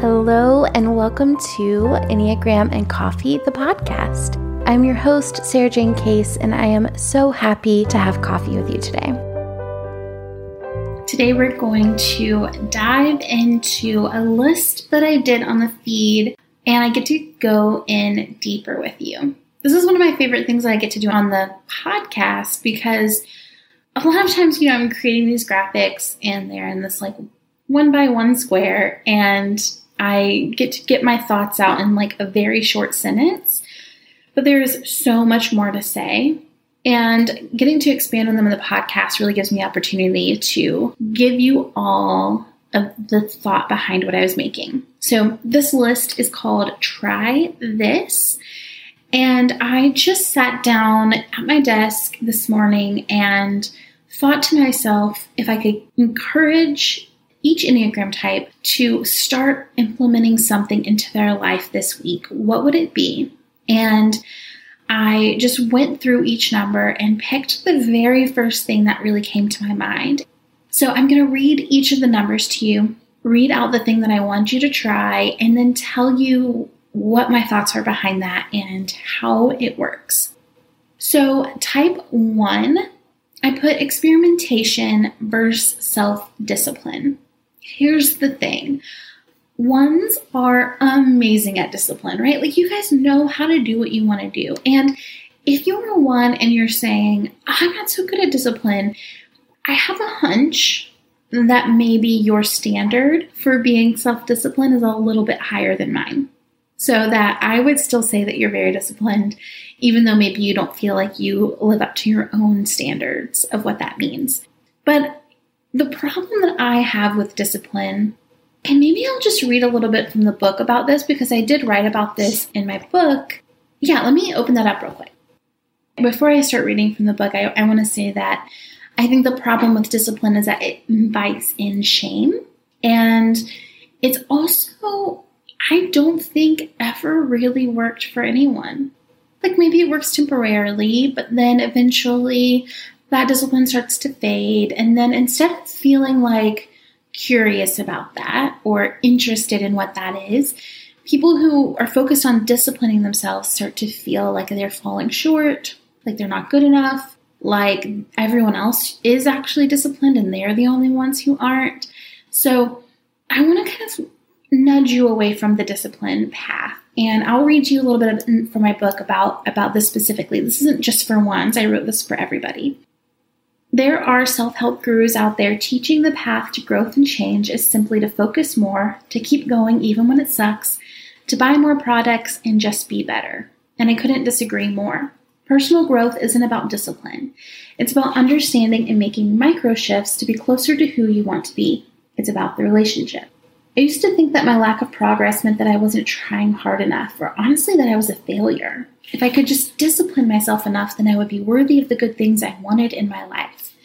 Hello, and welcome to Enneagram and Coffee, the podcast. I'm your host, Sarajane Case, and I am so happy to have coffee with you today. Today, we're going to dive into a list that I did on the feed, and I get to go in deeper with you. This is one of my favorite things that I get to do on the podcast because a lot of times, you know, I'm creating these graphics and they're in this like one by one square, and I get to get my thoughts out in like a very short sentence. But there's so much more to say. And getting to expand on them in the podcast really gives me the opportunity to give you all of the thought behind what I was making. So this list is called Try This. And I just sat down at my desk this morning and thought to myself if I could encourage each Enneagram type to start implementing something into their life this week, what would it be? And I just went through each number and picked the very first thing that really came to my mind. So I'm going to read each of the numbers to you, read out the thing that I want you to try, and then tell you what my thoughts are behind that and how it works. So, type one, I put experimentation versus self discipline. Here's the thing ones are amazing at discipline, right? Like you guys know how to do what you want to do. And if you're a one and you're saying, I'm not so good at discipline, I have a hunch that maybe your standard for being self disciplined is a little bit higher than mine. So that I would still say that you're very disciplined, even though maybe you don't feel like you live up to your own standards of what that means. But the problem that I have with discipline, and maybe I'll just read a little bit from the book about this because I did write about this in my book. Yeah, let me open that up real quick. Before I start reading from the book, I, I want to say that I think the problem with discipline is that it invites in shame. And it's also, I don't think, ever really worked for anyone. Like maybe it works temporarily, but then eventually that discipline starts to fade. And then instead of feeling like curious about that or interested in what that is, people who are focused on disciplining themselves start to feel like they're falling short, like they're not good enough, like everyone else is actually disciplined and they're the only ones who aren't. So I want to kind of nudge you away from the discipline path. And I'll read you a little bit mm, from my book about, about this specifically. This isn't just for ones, I wrote this for everybody. There are self help gurus out there teaching the path to growth and change is simply to focus more, to keep going even when it sucks, to buy more products, and just be better. And I couldn't disagree more. Personal growth isn't about discipline, it's about understanding and making micro shifts to be closer to who you want to be. It's about the relationship. I used to think that my lack of progress meant that I wasn't trying hard enough, or honestly, that I was a failure. If I could just discipline myself enough, then I would be worthy of the good things I wanted in my life.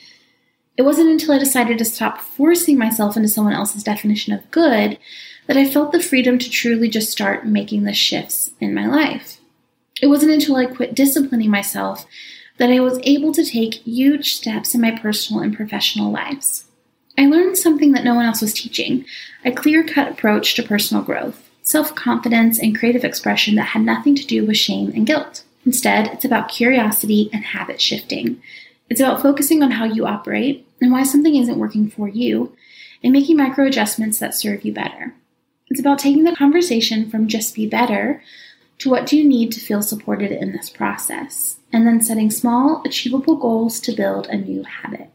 It wasn't until I decided to stop forcing myself into someone else's definition of good that I felt the freedom to truly just start making the shifts in my life. It wasn't until I quit disciplining myself that I was able to take huge steps in my personal and professional lives. I learned something that no one else was teaching a clear cut approach to personal growth, self confidence, and creative expression that had nothing to do with shame and guilt. Instead, it's about curiosity and habit shifting, it's about focusing on how you operate and why something isn't working for you and making micro adjustments that serve you better. It's about taking the conversation from just be better to what do you need to feel supported in this process, and then setting small, achievable goals to build a new habit.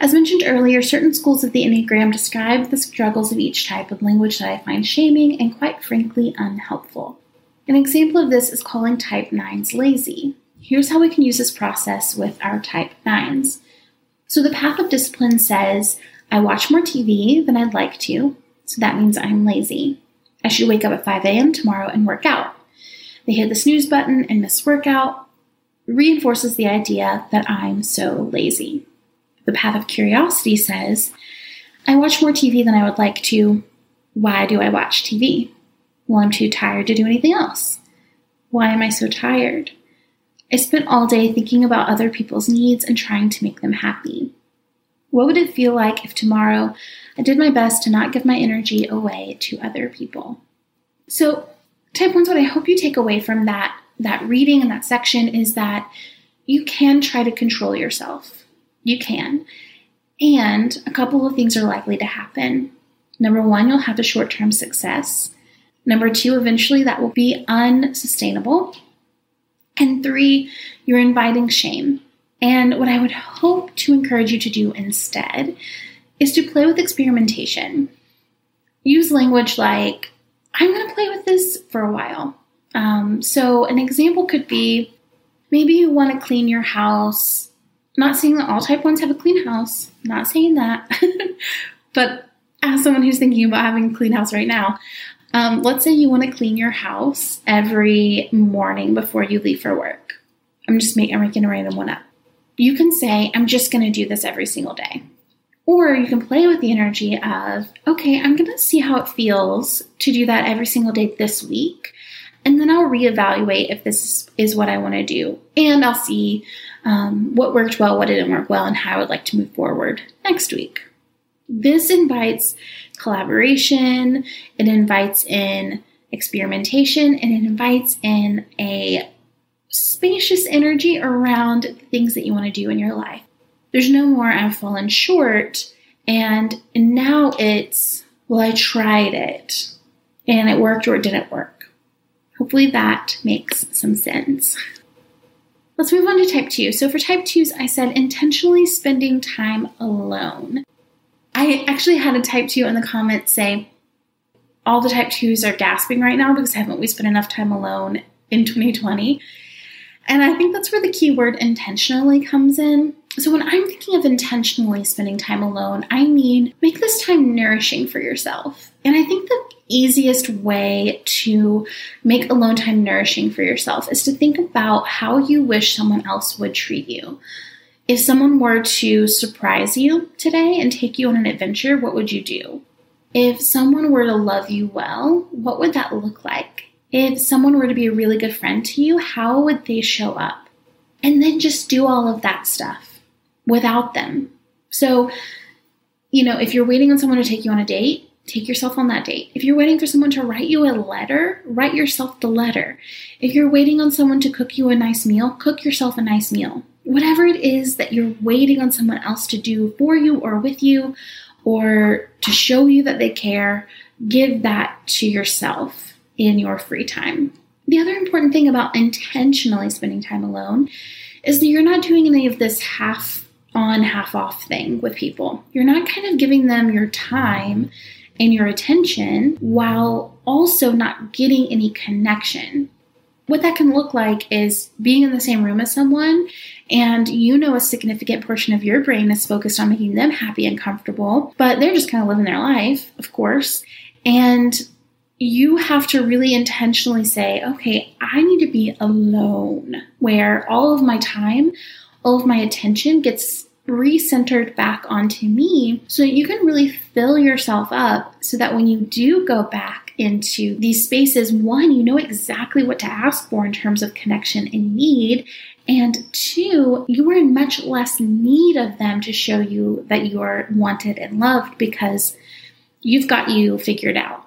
As mentioned earlier, certain schools of the Enneagram describe the struggles of each type with language that I find shaming and quite frankly unhelpful. An example of this is calling type 9s lazy. Here's how we can use this process with our type 9s. So the path of discipline says, I watch more TV than I'd like to, so that means I'm lazy. I should wake up at 5 a.m. tomorrow and work out. They hit the snooze button and miss workout, reinforces the idea that I'm so lazy. The path of curiosity says, I watch more TV than I would like to. Why do I watch TV? Well, I'm too tired to do anything else. Why am I so tired? I spent all day thinking about other people's needs and trying to make them happy. What would it feel like if tomorrow I did my best to not give my energy away to other people? So, type one's what I hope you take away from that that reading and that section is that you can try to control yourself. You can. And a couple of things are likely to happen. Number one, you'll have a short term success. Number two, eventually that will be unsustainable. And three, you're inviting shame. And what I would hope to encourage you to do instead is to play with experimentation. Use language like, I'm going to play with this for a while. Um, so, an example could be maybe you want to clean your house. Not saying that all type ones have a clean house, not saying that. but as someone who's thinking about having a clean house right now, um, let's say you want to clean your house every morning before you leave for work. I'm just making, making a random one up. You can say, I'm just going to do this every single day. Or you can play with the energy of, okay, I'm going to see how it feels to do that every single day this week. And then I'll reevaluate if this is what I want to do. And I'll see um, what worked well, what didn't work well, and how I would like to move forward next week. This invites collaboration, it invites in experimentation, and it invites in a spacious energy around the things that you want to do in your life. There's no more I've fallen short, and now it's, well, I tried it and it worked or it didn't work. Hopefully that makes some sense. Let's move on to type 2. So for type 2s, I said intentionally spending time alone. I actually had a type 2 in the comments say, all the type 2s are gasping right now because haven't we spent enough time alone in 2020? And I think that's where the keyword intentionally comes in. So, when I'm thinking of intentionally spending time alone, I mean make this time nourishing for yourself. And I think the easiest way to make alone time nourishing for yourself is to think about how you wish someone else would treat you. If someone were to surprise you today and take you on an adventure, what would you do? If someone were to love you well, what would that look like? If someone were to be a really good friend to you, how would they show up? And then just do all of that stuff without them. So, you know, if you're waiting on someone to take you on a date, take yourself on that date. If you're waiting for someone to write you a letter, write yourself the letter. If you're waiting on someone to cook you a nice meal, cook yourself a nice meal whatever it is that you're waiting on someone else to do for you or with you or to show you that they care, give that to yourself in your free time. The other important thing about intentionally spending time alone is that you're not doing any of this half on, half off thing with people. You're not kind of giving them your time and your attention while also not getting any connection what that can look like is being in the same room as someone and you know a significant portion of your brain is focused on making them happy and comfortable, but they're just kind of living their life, of course. And you have to really intentionally say, okay, I need to be alone, where all of my time, all of my attention gets recentered back onto me so you can really fill yourself up so that when you do go back into these spaces, one, you know exactly what to ask for in terms of connection and need. And two, you are in much less need of them to show you that you are wanted and loved because you've got you figured out.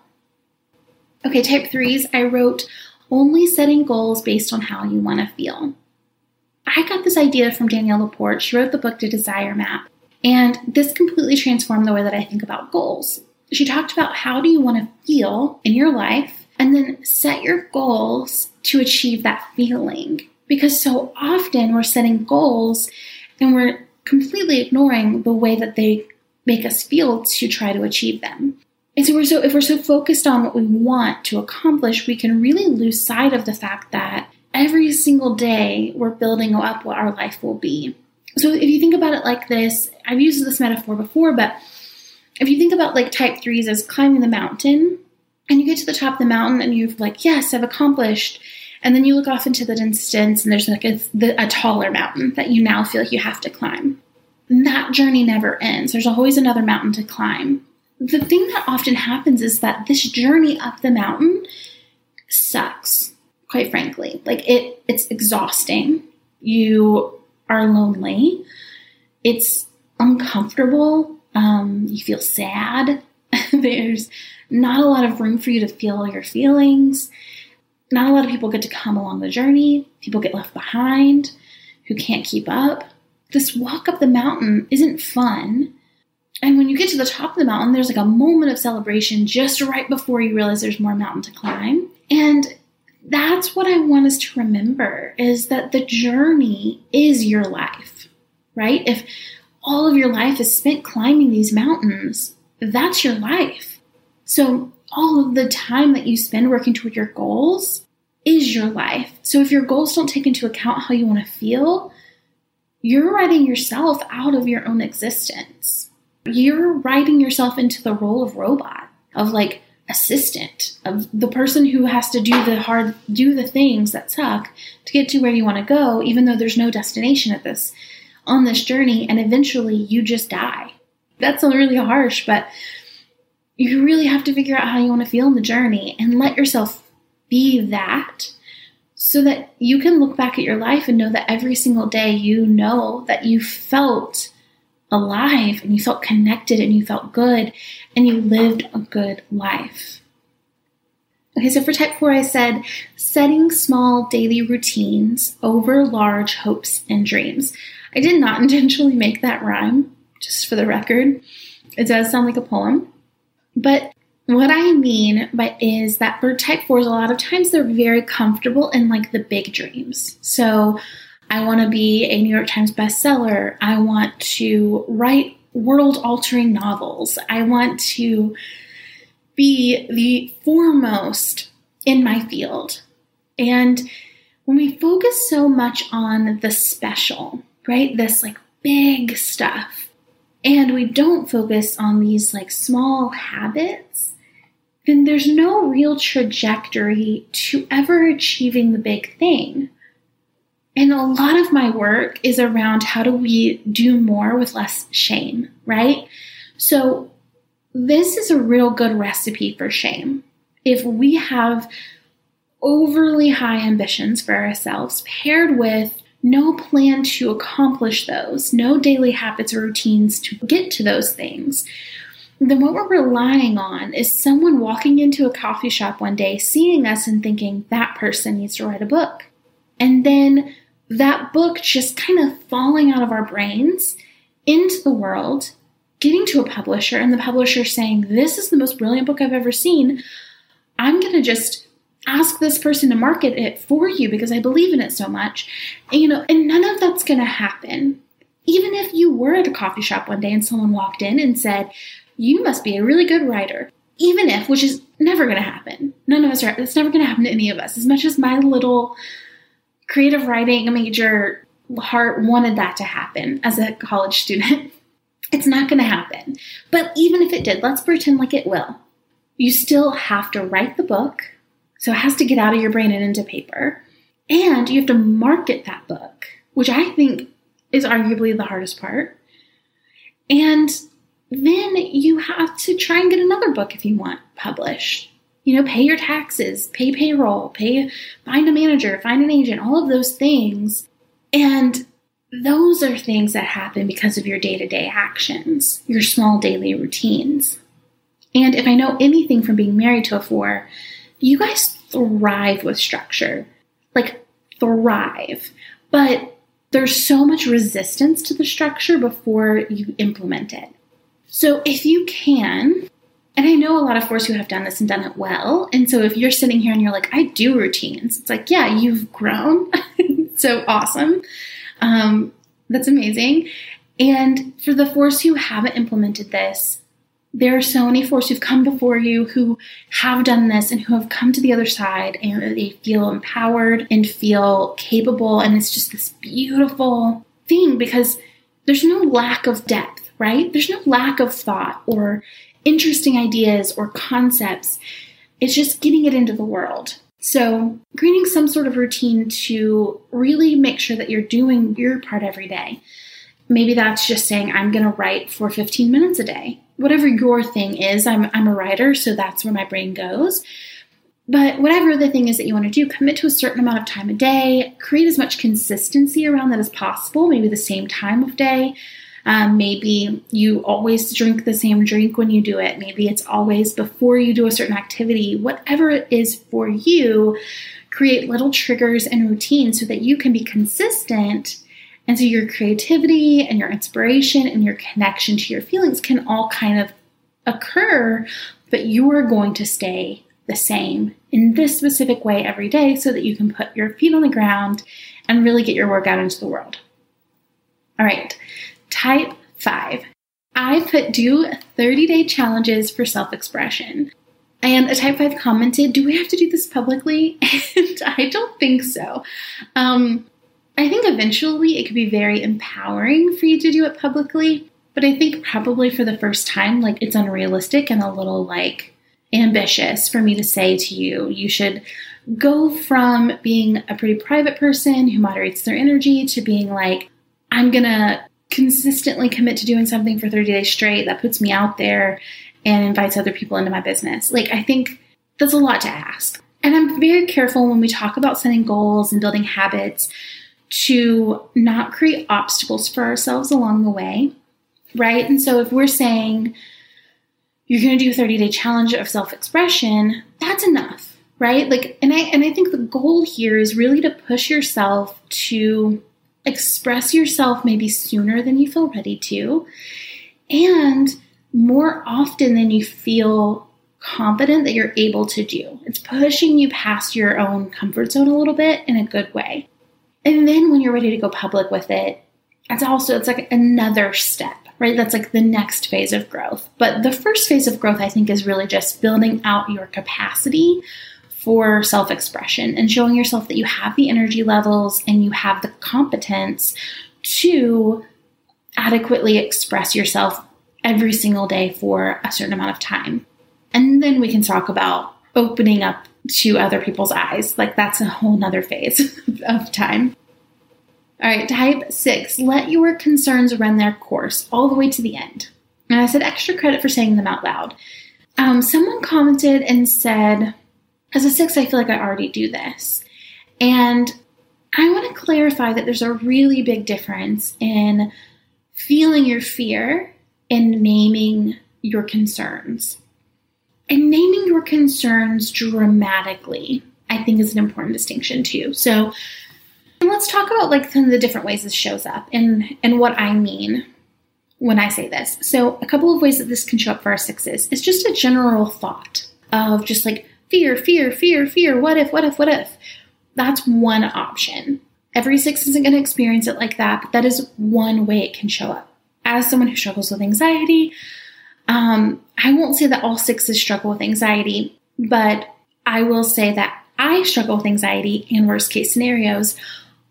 Okay, type threes, I wrote only setting goals based on how you want to feel. I got this idea from Danielle LaPorte. She wrote the book, The Desire Map. And this completely transformed the way that I think about goals she talked about how do you want to feel in your life and then set your goals to achieve that feeling. Because so often we're setting goals and we're completely ignoring the way that they make us feel to try to achieve them. And so we're so if we're so focused on what we want to accomplish, we can really lose sight of the fact that every single day we're building up what our life will be. So if you think about it like this, I've used this metaphor before, but if you think about like type threes as climbing the mountain and you get to the top of the mountain and you've like, yes, I've accomplished. And then you look off into the distance and there's like a, a taller mountain that you now feel like you have to climb. And that journey never ends. There's always another mountain to climb. The thing that often happens is that this journey up the mountain sucks, quite frankly. Like it, it's exhausting. You are lonely. It's uncomfortable. Um, you feel sad. There's not a lot of room for you to feel your feelings. Not a lot of people get to come along the journey. People get left behind who can't keep up. This walk up the mountain isn't fun. And when you get to the top of the mountain, there's like a moment of celebration just right before you realize there's more mountain to climb. And that's what I want us to remember is that the journey is your life, right? If all of your life is spent climbing these mountains, that's your life. So all of the time that you spend working toward your goals is your life. So if your goals don't take into account how you want to feel, you're writing yourself out of your own existence. You're writing yourself into the role of robot, of like assistant, of the person who has to do the hard, do the things that suck to get to where you want to go, even though there's no destination at this, on this journey, and eventually you just die. That's really harsh, but you really have to figure out how you want to feel in the journey and let yourself be that so that you can look back at your life and know that every single day you know that you felt alive and you felt connected and you felt good and you lived a good life. Okay, so for type 4, I said setting small daily routines over large hopes and dreams. I did not intentionally make that rhyme, just for the record. It does sound like a poem. But what I mean by is that for type 4s, a lot of times they're very comfortable in like the big dreams. So I want to be a New York Times bestseller. I want to write world altering novels. I want to be the foremost in my field. And when we focus so much on the special, right, this like big stuff, and we don't focus on these like small habits, then there's no real trajectory to ever achieving the big thing. And a lot of my work is around how do we do more with less shame, right? So, this is a real good recipe for shame. If we have overly high ambitions for ourselves paired with no plan to accomplish those, no daily habits or routines to get to those things, then what we're relying on is someone walking into a coffee shop one day, seeing us and thinking that person needs to write a book. And then that book just kind of falling out of our brains into the world, getting to a publisher, and the publisher saying, This is the most brilliant book I've ever seen. I'm going to just ask this person to market it for you because I believe in it so much. And, you know, and none of that's going to happen. Even if you were at a coffee shop one day and someone walked in and said, You must be a really good writer. Even if, which is never going to happen. None of us are, it's never going to happen to any of us. As much as my little creative writing major heart wanted that to happen as a college student. It's not going to happen. But even if it did, let's pretend like it will. You still have to write the book, so it has to get out of your brain and into paper. And you have to market that book, which I think is arguably the hardest part. And then you have to try and get another book if you want published you know, pay your taxes, pay payroll, pay, find a manager, find an agent, all of those things. And those are things that happen because of your day to day actions, your small daily routines. And if I know anything from being married to a four, you guys thrive with structure. Like, thrive. But there's so much resistance to the structure before you implement it. So if you can, and I know a lot of force who have done this and done it well. And so if you're sitting here and you're like, I do routines, it's like, yeah, you've grown. so awesome. Um, that's amazing. And for the force who haven't implemented this, there are so many force who've come before you who have done this and who have come to the other side and they feel empowered and feel capable. And it's just this beautiful thing because there's no lack of depth, right? There's no lack of thought or interesting ideas or concepts. It's just getting it into the world. So, creating some sort of routine to really make sure that you're doing your part every day. Maybe that's just saying, I'm going to write for 15 minutes a day. Whatever your thing is, I'm, I'm a writer, so that's where my brain goes. But whatever the thing is that you want to do, commit to a certain amount of time a day, create as much consistency around that as possible, maybe the same time of day, Um, maybe you always drink the same drink when you do it. Maybe it's always before you do a certain activity. Whatever it is for you, create little triggers and routines so that you can be consistent. And so your creativity and your inspiration and your connection to your feelings can all kind of occur, but you are going to stay the same in this specific way every day so that you can put your feet on the ground and really get your work out into the world. All right, type five. I put do 30 day challenges for self expression. And a type 5 commented, Do we have to do this publicly? And I don't think so. Um, I think eventually it could be very empowering for you to do it publicly, but I think probably for the first time, like it's unrealistic and a little like ambitious for me to say to you, you should go from being a pretty private person who moderates their energy to being like, I'm to consistently commit to doing something for 30 days straight that puts me out there and invites other people into my business. Like, I think that's a lot to ask. And I'm very careful when we talk about setting goals and building habits to not create obstacles for ourselves along the way, right? And so if we're saying you're going to do a 30 day challenge of self expression, that's enough right? Like, and I and I think the goal here is really to push yourself to express yourself maybe sooner than you feel ready to, and more often than you feel confident that you're able to do. It's pushing you past your own comfort zone a little bit in a good way. And then when you're ready to go public with it, it's also it's like another step, right? That's like the next phase of growth. But the first phase of growth I think is really just building out your capacity for self expression and showing yourself that you have the energy levels and you have the competence to adequately express yourself every single day for a certain amount of time. And then we can talk about opening up to other people's eyes. Like that's a whole nother phase of time. All right, type six, let your concerns run their course all the way to the end. And I said extra credit for saying them out loud. Um, someone commented and said, as a six, I feel like I already do this. And I want to clarify that there's a really big difference in feeling your fear and naming your concerns. And naming your concerns dramatically, I think, is an important distinction too. So let's talk about like some of the different ways this shows up and, and what I mean when I say this. So a couple of ways that this can show up for our sixes is just a general thought of just like fear, fear, fear, fear, what if, what if, what if. That's one option. Every six isn't going to experience it like that, but that is one way it can show up. As someone who struggles with anxiety, um, I won't say that all sixes struggle with anxiety, but I will say that I struggle with anxiety, and worst case scenarios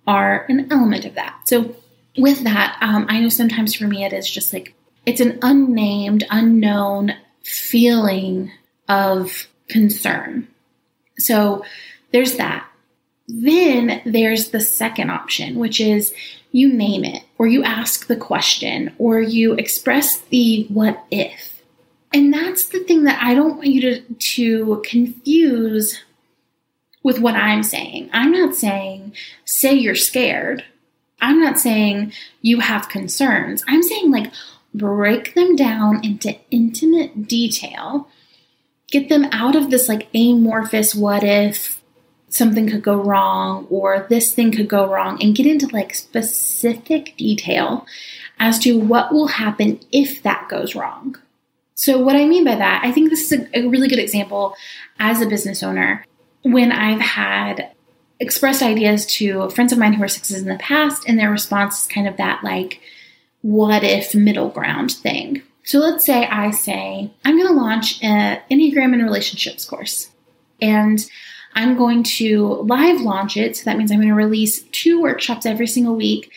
are an element of that. So, with that, um, I know sometimes for me it is just like it's an unnamed, unknown feeling of concern. So there's that. Then there's the second option, which is you name it, or you ask the question, or you express the what if. And that's the thing that I don't want you to, to confuse with what I'm saying. I'm not saying, say you're scared. I'm not saying you have concerns. I'm saying, like, break them down into intimate detail get them out of this like amorphous what if something could go wrong or this thing could go wrong and get into like specific detail as to what will happen if that goes wrong. So, what I mean by that, I think this is a, a really good example as a business owner when I've had expressed ideas to friends of mine who are sixes in the past, and their response is kind of that like, what if middle ground thing. So let's say I say, I'm going to launch an Enneagram and Relationships course. And I'm going to live launch it. So that means I'm going to release two workshops every single week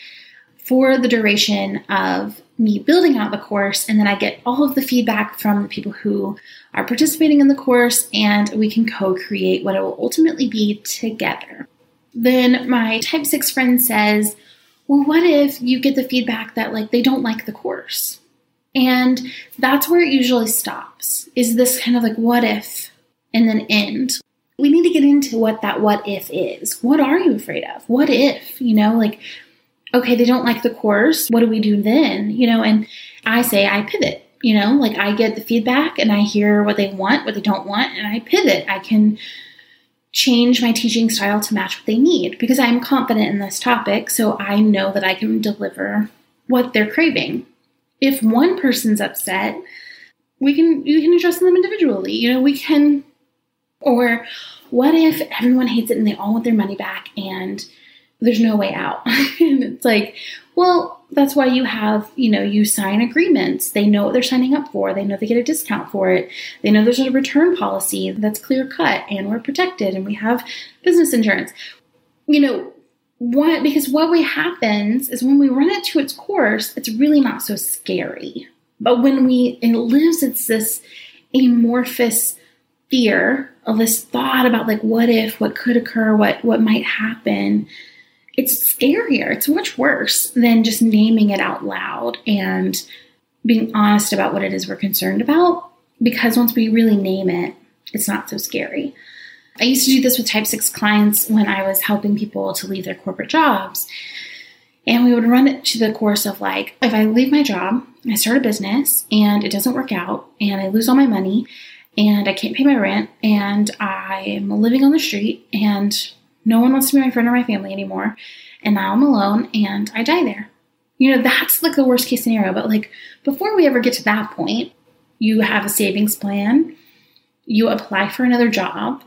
for the duration of me building out the course. And then I get all of the feedback from the people who are participating in the course, and we can co create what it will ultimately be together. Then my type six friend says, Well, what if you get the feedback that like they don't like the course? And that's where it usually stops, is this kind of like what if and then end. We need to get into what that what if is. What are you afraid of? What if, you know, like, okay, they don't like the course. What do we do then? You know, and I say I pivot. You know, like I get the feedback and I hear what they want, what they don't want, and I pivot. I can change my teaching style to match what they need because I'm confident in this topic, so I know that I can deliver what they're craving. If one person's upset, we can you can address them individually. You know, we can or what if everyone hates it and they all want their money back and there's no way out? and it's like, well, that's why you have, you know, you sign agreements. They know what they're signing up for. They know they get a discount for it. They know there's a return policy that's clear cut and we're protected and we have business insurance. You know, what because what way happens is when we run it to its course, it's really not so scary. But when we it lives it's this amorphous fear of this thought about like what if, what could occur, what what might happen it's scarier. It's much worse than just naming it out loud and being honest about what it is we're concerned about. Because once we really name it, it's not so scary. I used to do this with type 6 clients when I was helping people to leave their corporate jobs. And we would run it to the course of like, if I leave my job, I start a business and it doesn't work out and I lose all my money and I can't pay my rent and I'm living on the street and no one wants to be my friend or my family anymore. And now I'm alone and I die there. You know, that's like the worst case scenario. But like before we ever get to that point, you have a savings plan, you apply for another job,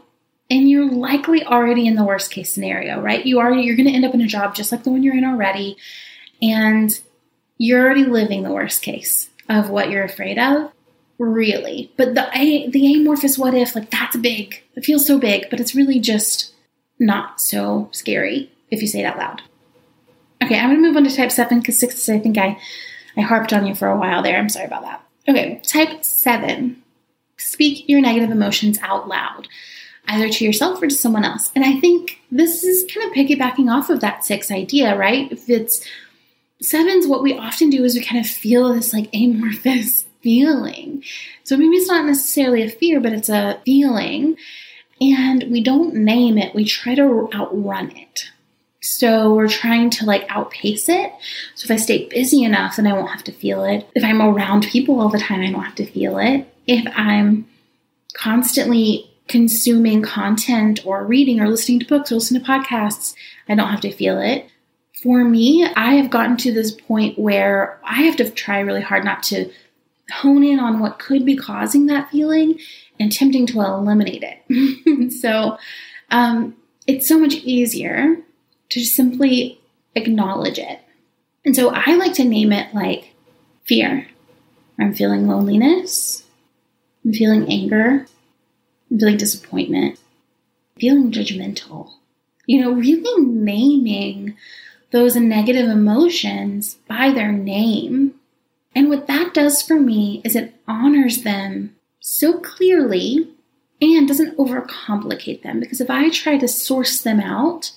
and you're likely already in the worst case scenario, right? You already you're going to end up in a job just like the one you're in already, and you're already living the worst case of what you're afraid of, really. But the the amorphous what if, like that's big. It feels so big, but it's really just not so scary if you say it out loud. Okay, I'm going to move on to type 7 because 6 is I think I, I harped on you for a while there. I'm sorry about that. Okay, type 7. Speak your negative emotions out loud, either to yourself or to someone else. And I think this is kind of piggybacking off of that 6 idea, right? If it's sevens, what we often do is we kind of feel this like amorphous feeling. So maybe it's not necessarily a fear, but it's a feeling and we don't name it, we try to outrun it. So we're trying to like outpace it. So if I stay busy enough, then I won't have to feel it. If I'm around people all the time, I don't have to feel it. If I'm constantly consuming content or reading or listening to books or listening to podcasts, I don't have to feel it. For me, I have gotten to this point where I have to try really hard not to hone in on what could be causing that feeling and tempting to eliminate it. so um, it's so much easier to simply acknowledge it. And so I like to name it like fear. I'm feeling loneliness. I'm feeling anger. Feeling disappointment. Feeling judgmental. You know, really naming those negative emotions by their name. And what that does for me is it honors them so clearly and doesn't overcomplicate them because if I try to source them out,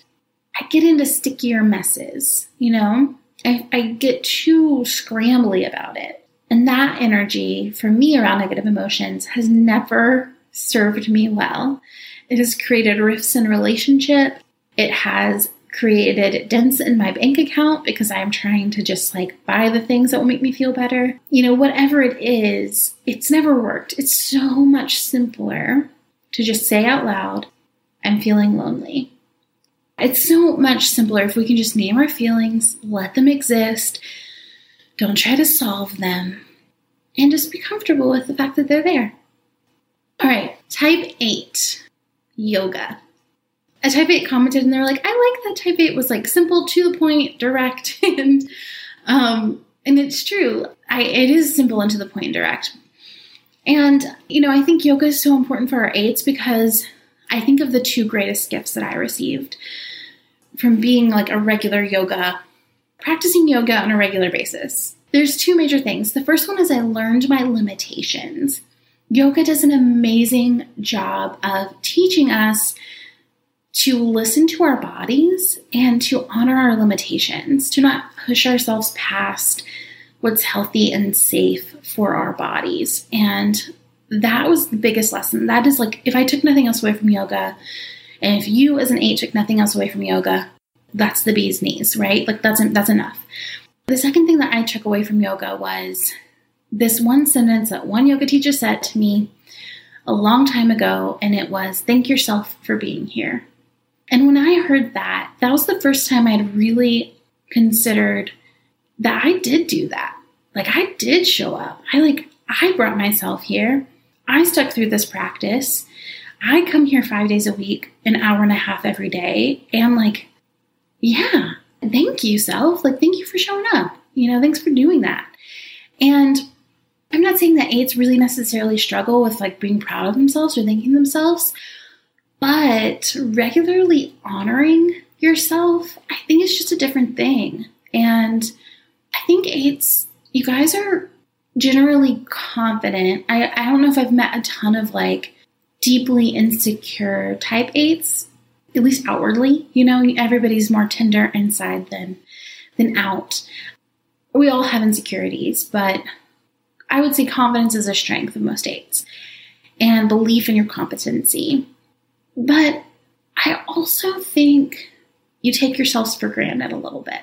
I get into stickier messes, you know? I, I get too scrambly about it. And that energy for me around negative emotions has never served me well. It has created rifts in relationship. It has created dents in my bank account because I'm trying to just like buy the things that will make me feel better. You know, whatever it is, it's never worked. It's so much simpler to just say out loud, I'm feeling lonely. It's so much simpler if we can just name our feelings, let them exist, don't try to solve them, and just be comfortable with the fact that they're there. All right, type 8 yoga a type 8 commented and they were like, I like that type 8 was like simple, to the point, direct, and um, and it's true. I it is simple and to the point and direct. And you know, I think yoga is so important for our eights because I think of the two greatest gifts that I received from being like a regular yoga, practicing yoga on a regular basis. There's two major things. The first one is I learned my limitations. Yoga does an amazing job of teaching us to listen to our bodies and to honor our limitations, to not push ourselves past what's healthy and safe for our bodies. And that was the biggest lesson. That is like, if I took nothing else away from yoga, and if you as an eight took nothing else away from yoga, that's the bee's knees, right? Like that's that's enough. The second thing that I took away from yoga was this one sentence that one yoga teacher said to me a long time ago, and it was, Thank yourself for being here. And when I heard that, that was the first time I'd really considered that I did do that. Like I did show up. I like, I brought myself here. I stuck through this practice. I come here five days a week, an hour and a half every day. And like, yeah, thank you, self. Like, thank you for showing up. You know, thanks for doing that. And I'm not saying that eights really necessarily struggle with like being proud of themselves or thanking themselves, but regularly honoring yourself, I think it's just a different thing. And I think eights, you guys are generally confident. I, I don't know if I've met a ton of like deeply insecure type eights, at least outwardly. You know, everybody's more tender inside than than out. We all have insecurities, but I would say confidence is a strength of most eights and belief in your competency. But I also think you take yourselves for granted a little bit.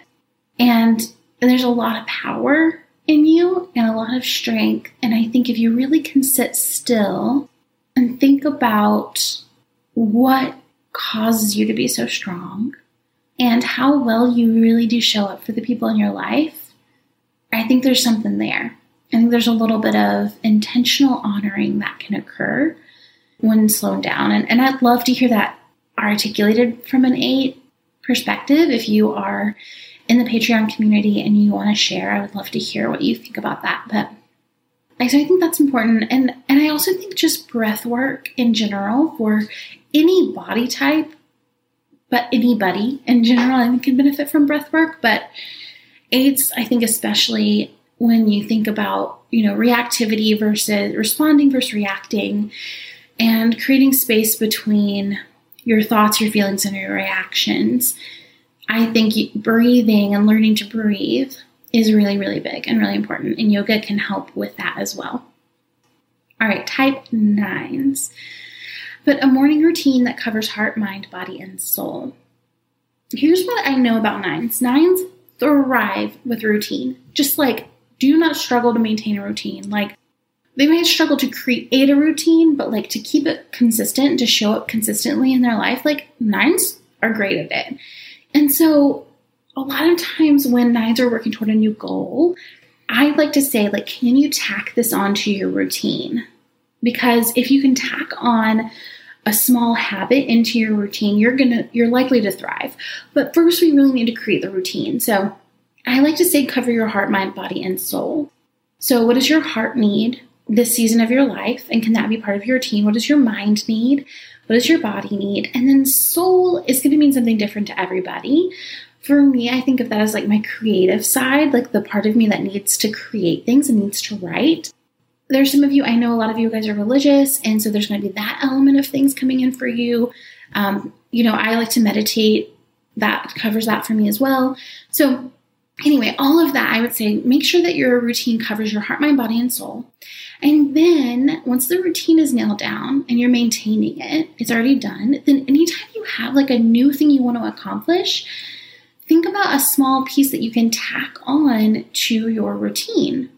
And, and there's a lot of power in you and a lot of strength. And I think if you really can sit still and think about what causes you to be so strong and how well you really do show up for the people in your life, I think there's something there. I think there's a little bit of intentional honoring that can occur when slowed down. And, and I'd love to hear that articulated from an eight perspective. If you are in the Patreon community and you want to share, I would love to hear what you think about that. But so I think that's important. And and I also think just breath work in general for any body type, but anybody in general, I think can benefit from breath work. But eights, I think especially when you think about, you know, reactivity versus responding versus reacting and creating space between your thoughts, your feelings, and your reactions. I think breathing and learning to breathe is really, really big and really important, and yoga can help with that as well. All right, type nines. But a morning routine that covers heart, mind, body, and soul. Here's what I know about nines nines thrive with routine, just like do not struggle to maintain a routine. Like they may struggle to create a routine, but like to keep it consistent, to show up consistently in their life, like nines are great at it. And so a lot of times when nines are working toward a new goal, I like to say, like, can you tack this onto your routine? Because if you can tack on a small habit into your routine, you're gonna you're likely to thrive. But first we really need to create the routine. So I like to say cover your heart, mind, body, and soul. So, what does your heart need this season of your life? And can that be part of your routine? What does your mind need? What does your body need? And then soul is going to mean something different to everybody. For me, I think of that as like my creative side, like the part of me that needs to create things and needs to write. There's some of you, I know a lot of you guys are religious, and so there's going to be that element of things coming in for you. Um, you know, I like to meditate, that covers that for me as well. So, Anyway, all of that, I would say make sure that your routine covers your heart, mind, body, and soul. And then once the routine is nailed down and you're maintaining it, it's already done, then anytime you have like a new thing you want to accomplish, think about a small piece that you can tack on to your routine.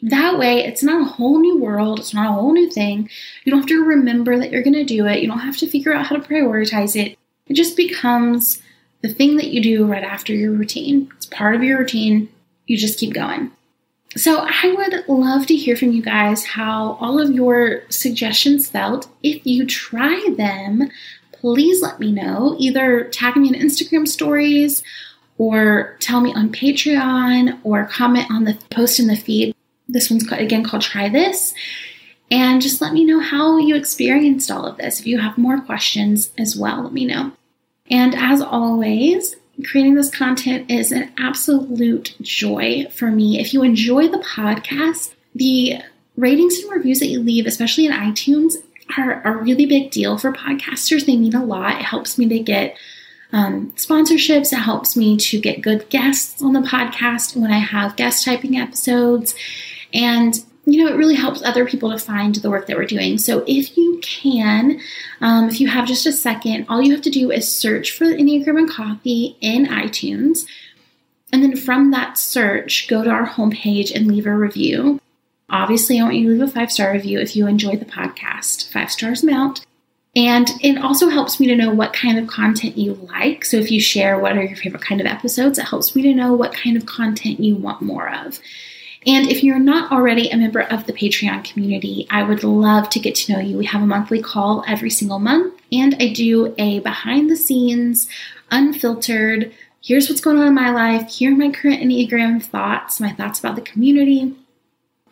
That way, it's not a whole new world, it's not a whole new thing. You don't have to remember that you're going to do it, you don't have to figure out how to prioritize it. It just becomes the thing that you do right after your routine. It's part of your routine. You just keep going. So, I would love to hear from you guys how all of your suggestions felt. If you try them, please let me know. Either tag me in Instagram stories or tell me on Patreon or comment on the post in the feed. This one's again called Try This. And just let me know how you experienced all of this. If you have more questions as well, let me know. And as always, creating this content is an absolute joy for me. If you enjoy the podcast, the ratings and reviews that you leave, especially in iTunes, are a really big deal for podcasters. They mean a lot. It helps me to get um, sponsorships. It helps me to get good guests on the podcast when I have guest typing episodes. And you know, it really helps other people to find the work that we're doing. So if you can, um, if you have just a second, all you have to do is search for Enneagram and Coffee in iTunes. And then from that search, go to our homepage and leave a review. Obviously, I want you to leave a five star review if you enjoy the podcast. Five stars amount. And it also helps me to know what kind of content you like. So if you share what are your favorite kind of episodes, it helps me to know what kind of content you want more of. And if you're not already a member of the Patreon community, I would love to get to know you. We have a monthly call every single month, and I do a behind the scenes, unfiltered, here's what's going on in my life, here are my current Enneagram thoughts, my thoughts about the community,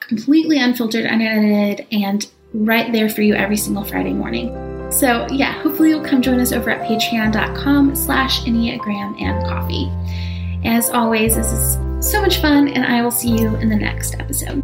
completely unfiltered, unedited, and right there for you every single Friday morning. So yeah, hopefully you'll come join us over at patreon.com slash Enneagram and coffee. As always, this is so much fun, and I will see you in the next episode.